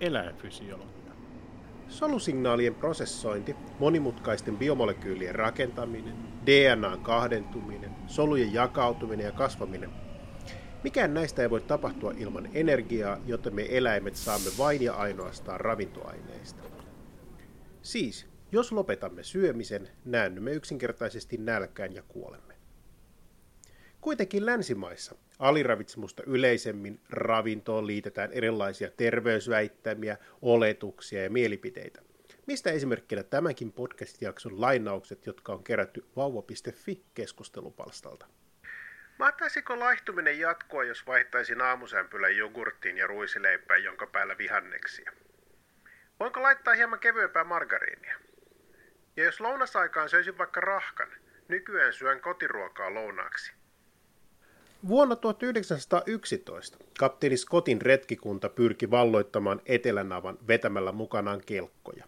eläinfysiologia. Solusignaalien prosessointi, monimutkaisten biomolekyylien rakentaminen, DNAn kahdentuminen, solujen jakautuminen ja kasvaminen. Mikään näistä ei voi tapahtua ilman energiaa, jota me eläimet saamme vain ja ainoastaan ravintoaineista. Siis, jos lopetamme syömisen, näännymme yksinkertaisesti nälkään ja kuolemme. Kuitenkin länsimaissa aliravitsemusta yleisemmin ravintoon liitetään erilaisia terveysväittämiä, oletuksia ja mielipiteitä. Mistä esimerkkinä tämänkin podcast-jakson lainaukset, jotka on kerätty vauva.fi keskustelupalstalta. Mahtaisiko laihtuminen jatkua, jos vaihtaisin aamusämpylän jogurttiin ja ruisileipään, jonka päällä vihanneksia? Voinko laittaa hieman kevyempää margariinia? Ja jos lounasaikaan söisin vaikka rahkan, nykyään syön kotiruokaa lounaaksi. Vuonna 1911 kapteeni Scottin retkikunta pyrki valloittamaan Etelänavan vetämällä mukanaan kelkkoja.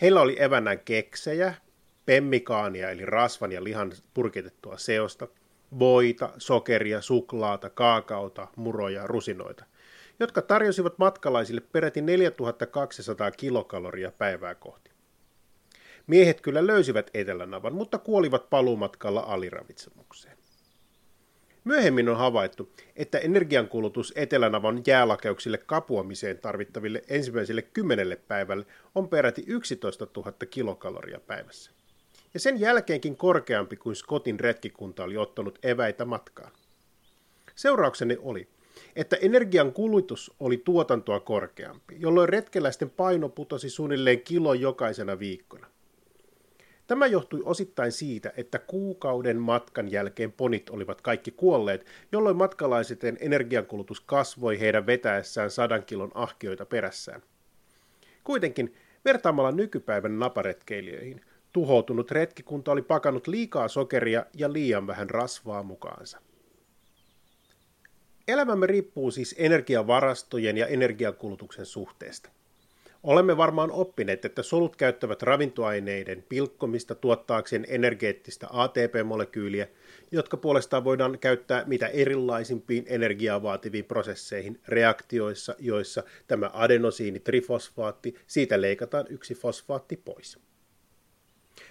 Heillä oli evänään keksejä, pemmikaania eli rasvan ja lihan purkitettua seosta, voita, sokeria, suklaata, kaakaota, muroja, rusinoita, jotka tarjosivat matkalaisille peräti 4200 kilokaloria päivää kohti. Miehet kyllä löysivät Etelänavan, mutta kuolivat paluumatkalla aliravitsemukseen. Myöhemmin on havaittu, että energiankulutus Etelänavan jäälakeuksille kapuamiseen tarvittaville ensimmäiselle kymmenelle päivälle on peräti 11 000 kilokaloria päivässä. Ja sen jälkeenkin korkeampi kuin Scottin retkikunta oli ottanut eväitä matkaan. Seuraukseni oli, että energian kulutus oli tuotantoa korkeampi, jolloin retkeläisten paino putosi suunnilleen kilo jokaisena viikkona. Tämä johtui osittain siitä, että kuukauden matkan jälkeen ponit olivat kaikki kuolleet, jolloin matkalaiseten energiankulutus kasvoi heidän vetäessään sadan kilon ahkioita perässään. Kuitenkin vertaamalla nykypäivän naparetkeilijöihin, tuhoutunut retkikunta oli pakannut liikaa sokeria ja liian vähän rasvaa mukaansa. Elämämme riippuu siis energiavarastojen ja energiankulutuksen suhteesta. Olemme varmaan oppineet, että solut käyttävät ravintoaineiden pilkkomista tuottaakseen energeettistä ATP-molekyyliä, jotka puolestaan voidaan käyttää mitä erilaisimpiin energiaa vaativiin prosesseihin reaktioissa, joissa tämä adenosiinitrifosfaatti, siitä leikataan yksi fosfaatti pois.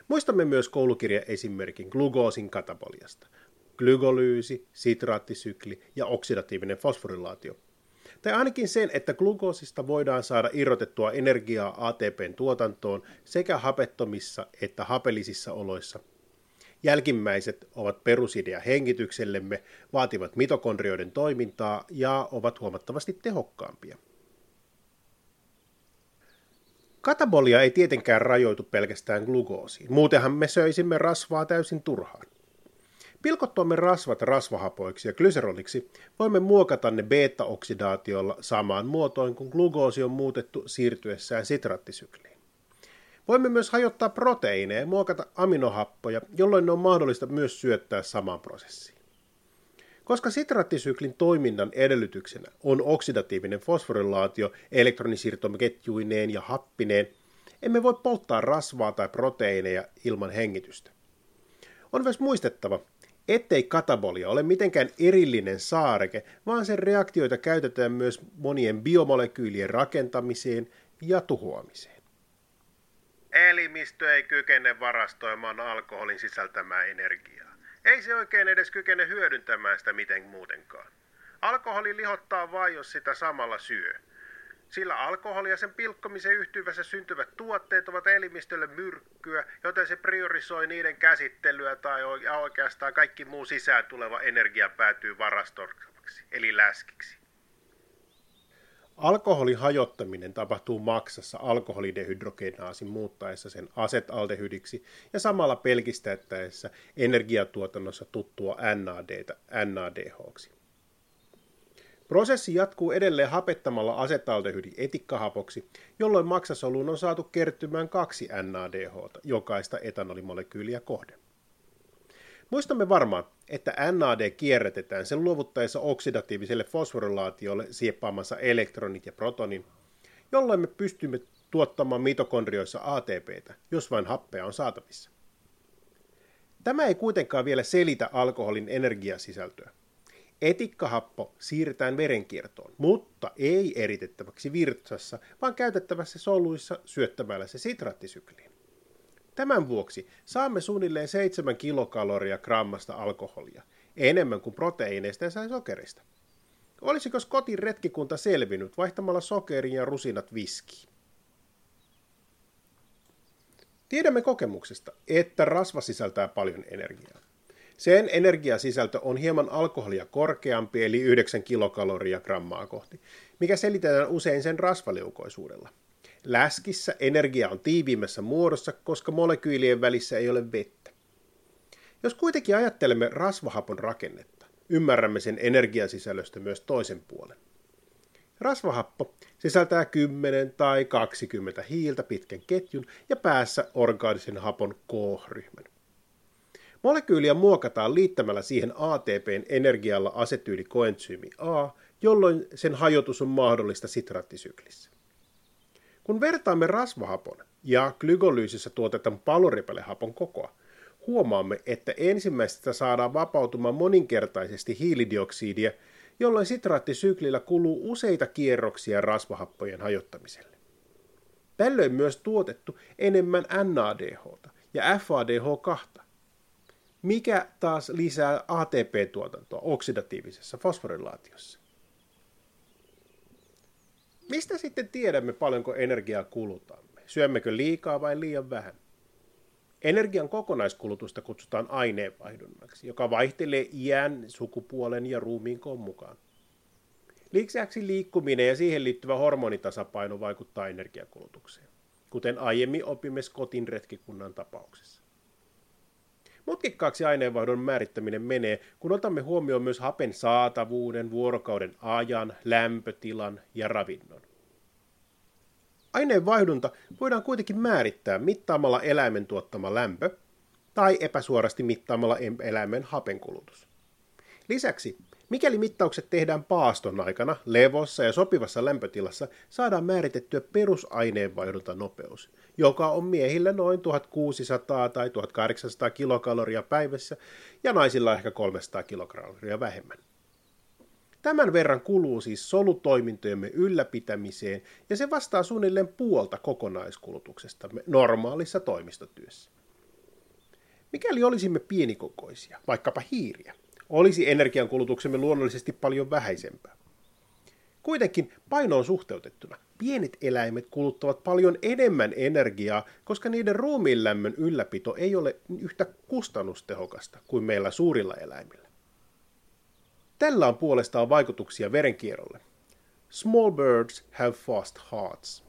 Muistamme myös koulukirjaesimerkin glukoosin kataboliasta. Glygolyysi, sitraattisykli ja oksidatiivinen fosforilaatio – tai ainakin sen, että glukoosista voidaan saada irrotettua energiaa ATPn tuotantoon sekä hapettomissa että hapellisissa oloissa. Jälkimmäiset ovat perusidea hengityksellemme, vaativat mitokondrioiden toimintaa ja ovat huomattavasti tehokkaampia. Katabolia ei tietenkään rajoitu pelkästään glukoosiin, muutenhan me söisimme rasvaa täysin turhaan. Pilkottuamme rasvat rasvahapoiksi ja glyseroliksi voimme muokata ne beta-oksidaatiolla samaan muotoon kuin glukoosi on muutettu siirtyessään sitraattisykliin. Voimme myös hajottaa proteiineja ja muokata aminohappoja, jolloin ne on mahdollista myös syöttää samaan prosessiin. Koska sitraattisyklin toiminnan edellytyksenä on oksidatiivinen fosforilaatio elektronisiirtomeketjuineen ja happineen, emme voi polttaa rasvaa tai proteiineja ilman hengitystä. On myös muistettava, ettei katabolia ole mitenkään erillinen saareke, vaan sen reaktioita käytetään myös monien biomolekyylien rakentamiseen ja tuhoamiseen. Elimistö ei kykene varastoimaan alkoholin sisältämää energiaa. Ei se oikein edes kykene hyödyntämään sitä miten muutenkaan. Alkoholi lihottaa vain, jos sitä samalla syö. Sillä alkoholi ja sen pilkkomisen yhtyvässä syntyvät tuotteet ovat elimistölle myrkkyä, joten se priorisoi niiden käsittelyä tai oikeastaan kaikki muu sisään tuleva energia päätyy varastoitavaksi, eli läskiksi. Alkoholin hajottaminen tapahtuu maksassa alkoholidehydrogenaasin muuttaessa sen asetaldehydiksi ja samalla pelkistettäessä energiatuotannossa tuttua NADtä NADHksi. Prosessi jatkuu edelleen hapettamalla asetaldehydi etikkahapoksi, jolloin maksasoluun on saatu kertymään kaksi NADH jokaista etanolimolekyliä kohden. Muistamme varmaan, että NAD kierrätetään sen luovuttaessa oksidatiiviselle fosforilaatiolle sieppaamansa elektronit ja protonin, jolloin me pystymme tuottamaan mitokondrioissa ATPtä, jos vain happea on saatavissa. Tämä ei kuitenkaan vielä selitä alkoholin energiasisältöä. Etikkahappo siirretään verenkiertoon, mutta ei eritettäväksi virtsassa, vaan käytettävässä soluissa syöttämällä se sitraattisykliin. Tämän vuoksi saamme suunnilleen 7 kilokaloria grammasta alkoholia, enemmän kuin proteiineista ja sokerista. Olisiko kotin retkikunta selvinnyt vaihtamalla sokerin ja rusinat viskiin? Tiedämme kokemuksesta, että rasva sisältää paljon energiaa. Sen energiasisältö on hieman alkoholia korkeampi, eli 9 kilokaloria grammaa kohti, mikä selitetään usein sen rasvaliukoisuudella. Läskissä energia on tiiviimmässä muodossa, koska molekyylien välissä ei ole vettä. Jos kuitenkin ajattelemme rasvahapon rakennetta, ymmärrämme sen energiasisällöstä myös toisen puolen. Rasvahappo sisältää 10 tai 20 hiiltä pitkän ketjun ja päässä orgaanisen hapon K-ryhmän. Molekyyliä muokataan liittämällä siihen ATPn energialla asetyylikoentsyymi A, jolloin sen hajotus on mahdollista sitraattisyklissä. Kun vertaamme rasvahapon ja glygolyysissä tuotetun paloripelehapon kokoa, huomaamme, että ensimmäisestä saadaan vapautumaan moninkertaisesti hiilidioksidia, jolloin sitraattisyklillä kuluu useita kierroksia rasvahappojen hajottamiselle. Tällöin myös tuotettu enemmän NADH ja FADH2, mikä taas lisää ATP-tuotantoa oksidatiivisessa fosforilaatiossa. Mistä sitten tiedämme paljonko energiaa kulutamme? Syömmekö liikaa vai liian vähän? Energian kokonaiskulutusta kutsutaan aineenvaihdunnaksi, joka vaihtelee iän, sukupuolen ja ruumiin koon mukaan. Lisäksi liikkuminen ja siihen liittyvä hormonitasapaino vaikuttaa energiakulutukseen, kuten aiemmin opimme Scottin retkikunnan tapauksessa. Mutkikkaaksi aineenvaihdon määrittäminen menee, kun otamme huomioon myös hapen saatavuuden, vuorokauden ajan, lämpötilan ja ravinnon. Aineenvaihdunta voidaan kuitenkin määrittää mittaamalla eläimen tuottama lämpö tai epäsuorasti mittaamalla eläimen hapenkulutus. Lisäksi, mikäli mittaukset tehdään paaston aikana, levossa ja sopivassa lämpötilassa, saadaan määritettyä perusaineenvaihdunta-nopeus, joka on miehillä noin 1600 tai 1800 kilokaloria päivässä ja naisilla ehkä 300 kilokaloria vähemmän. Tämän verran kuluu siis solutoimintojemme ylläpitämiseen ja se vastaa suunnilleen puolta kokonaiskulutuksestamme normaalissa toimistotyössä. Mikäli olisimme pienikokoisia, vaikkapa hiiriä, olisi energiankulutuksemme luonnollisesti paljon vähäisempää. Kuitenkin painoon suhteutettuna pienet eläimet kuluttavat paljon enemmän energiaa, koska niiden ruumiin lämmön ylläpito ei ole yhtä kustannustehokasta kuin meillä suurilla eläimillä. Tällä on puolestaan vaikutuksia verenkierrolle. Small birds have fast hearts.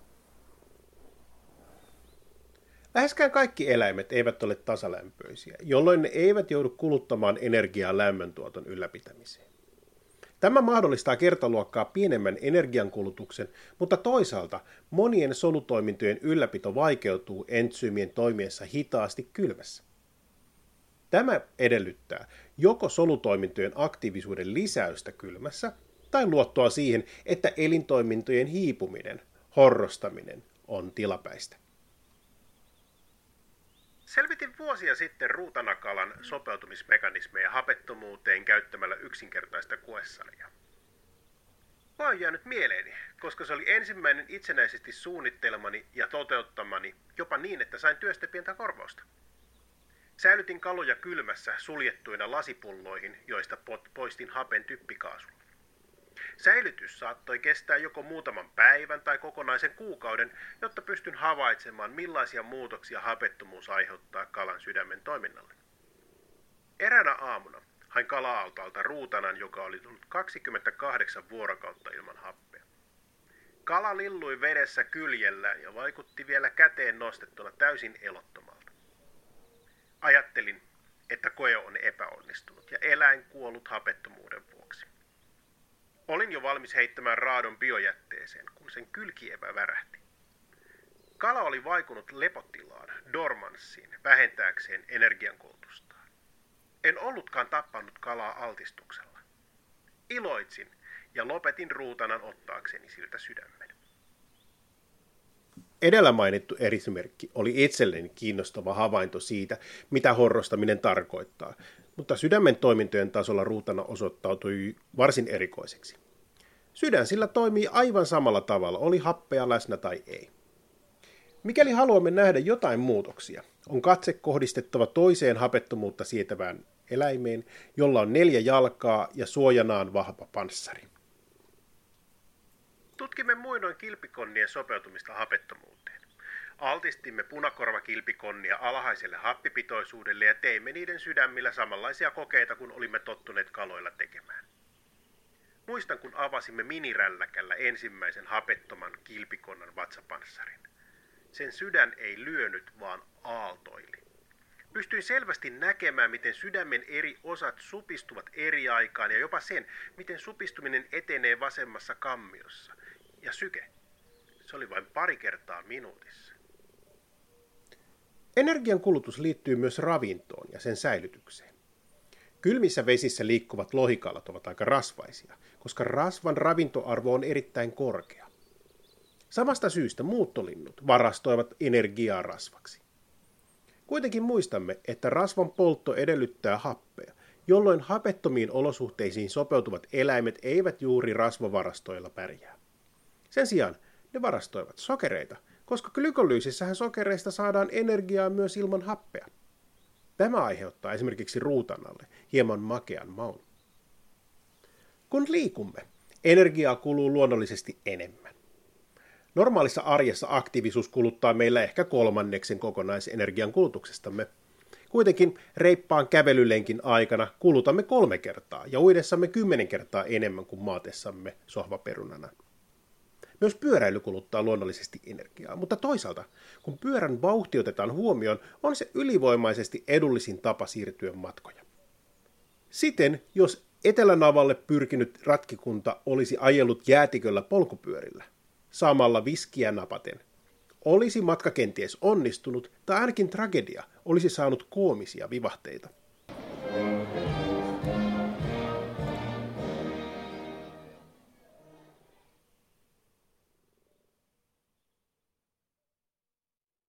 Läheskään kaikki eläimet eivät ole tasalämpöisiä, jolloin ne eivät joudu kuluttamaan energiaa lämmöntuoton ylläpitämiseen. Tämä mahdollistaa kertaluokkaa pienemmän energiankulutuksen, mutta toisaalta monien solutoimintojen ylläpito vaikeutuu entsyymien toimiessa hitaasti kylmässä. Tämä edellyttää joko solutoimintojen aktiivisuuden lisäystä kylmässä tai luottoa siihen, että elintoimintojen hiipuminen, horrostaminen on tilapäistä. Selvitin vuosia sitten ruutanakalan sopeutumismekanismeja hapettomuuteen käyttämällä yksinkertaista koesarjaa. Mä on jäänyt mieleeni, koska se oli ensimmäinen itsenäisesti suunnittelemani ja toteuttamani jopa niin, että sain työstä pientä korvausta. Säilytin kaloja kylmässä suljettuina lasipulloihin, joista poistin hapen typpikaasulla. Säilytys saattoi kestää joko muutaman päivän tai kokonaisen kuukauden, jotta pystyn havaitsemaan, millaisia muutoksia hapettomuus aiheuttaa kalan sydämen toiminnalle. Eräänä aamuna hain kala-altalta ruutanan, joka oli tullut 28 vuorokautta ilman happea. Kala lillui vedessä kyljellä ja vaikutti vielä käteen nostettuna täysin elottomalta. Ajattelin, että koe on epäonnistunut ja eläin kuollut hapettomuuden vuoksi. Olin jo valmis heittämään raadon biojätteeseen, kun sen kylkievä värähti. Kala oli vaikunut lepotilaan, dormanssiin, vähentääkseen energiankulutustaan. En ollutkaan tappanut kalaa altistuksella. Iloitsin ja lopetin ruutanan ottaakseni siltä sydämen. Edellä mainittu esimerkki oli itselleni kiinnostava havainto siitä, mitä horrostaminen tarkoittaa, mutta sydämen toimintojen tasolla ruutana osoittautui varsin erikoiseksi. Sydän sillä toimii aivan samalla tavalla, oli happea läsnä tai ei. Mikäli haluamme nähdä jotain muutoksia, on katse kohdistettava toiseen hapettomuutta sietävään eläimeen, jolla on neljä jalkaa ja suojanaan vahva panssari. Tutkimme muinoin kilpikonnien sopeutumista hapettomuuteen. Altistimme punakorvakilpikonnia alhaiselle happipitoisuudelle ja teimme niiden sydämillä samanlaisia kokeita kuin olimme tottuneet kaloilla tekemään. Muistan, kun avasimme minirälläkällä ensimmäisen hapettoman kilpikonnan vatsapanssarin. Sen sydän ei lyönyt, vaan aaltoili. Pystyin selvästi näkemään, miten sydämen eri osat supistuvat eri aikaan ja jopa sen, miten supistuminen etenee vasemmassa kammiossa. Ja syke, se oli vain pari kertaa minuutissa. Energian kulutus liittyy myös ravintoon ja sen säilytykseen. Kylmissä vesissä liikkuvat lohikalat ovat aika rasvaisia, koska rasvan ravintoarvo on erittäin korkea. Samasta syystä muuttolinnut varastoivat energiaa rasvaksi. Kuitenkin muistamme, että rasvan poltto edellyttää happea, jolloin hapettomiin olosuhteisiin sopeutuvat eläimet eivät juuri rasvavarastoilla pärjää. Sen sijaan ne varastoivat sokereita, koska glykolyysissähän sokereista saadaan energiaa myös ilman happea. Tämä aiheuttaa esimerkiksi ruutanalle hieman makean maun. Kun liikumme, energiaa kuluu luonnollisesti enemmän. Normaalissa arjessa aktiivisuus kuluttaa meillä ehkä kolmanneksen kokonaisenergian kulutuksestamme. Kuitenkin reippaan kävelylenkin aikana kulutamme kolme kertaa ja uidessamme kymmenen kertaa enemmän kuin maatessamme sohvaperunana. Myös pyöräily kuluttaa luonnollisesti energiaa, mutta toisaalta, kun pyörän vauhti otetaan huomioon, on se ylivoimaisesti edullisin tapa siirtyä matkoja. Siten, jos Etelänavalle pyrkinyt ratkikunta olisi ajellut jäätiköllä polkupyörillä, samalla viskiä napaten, olisi matka kenties onnistunut tai ainakin tragedia olisi saanut koomisia vivahteita.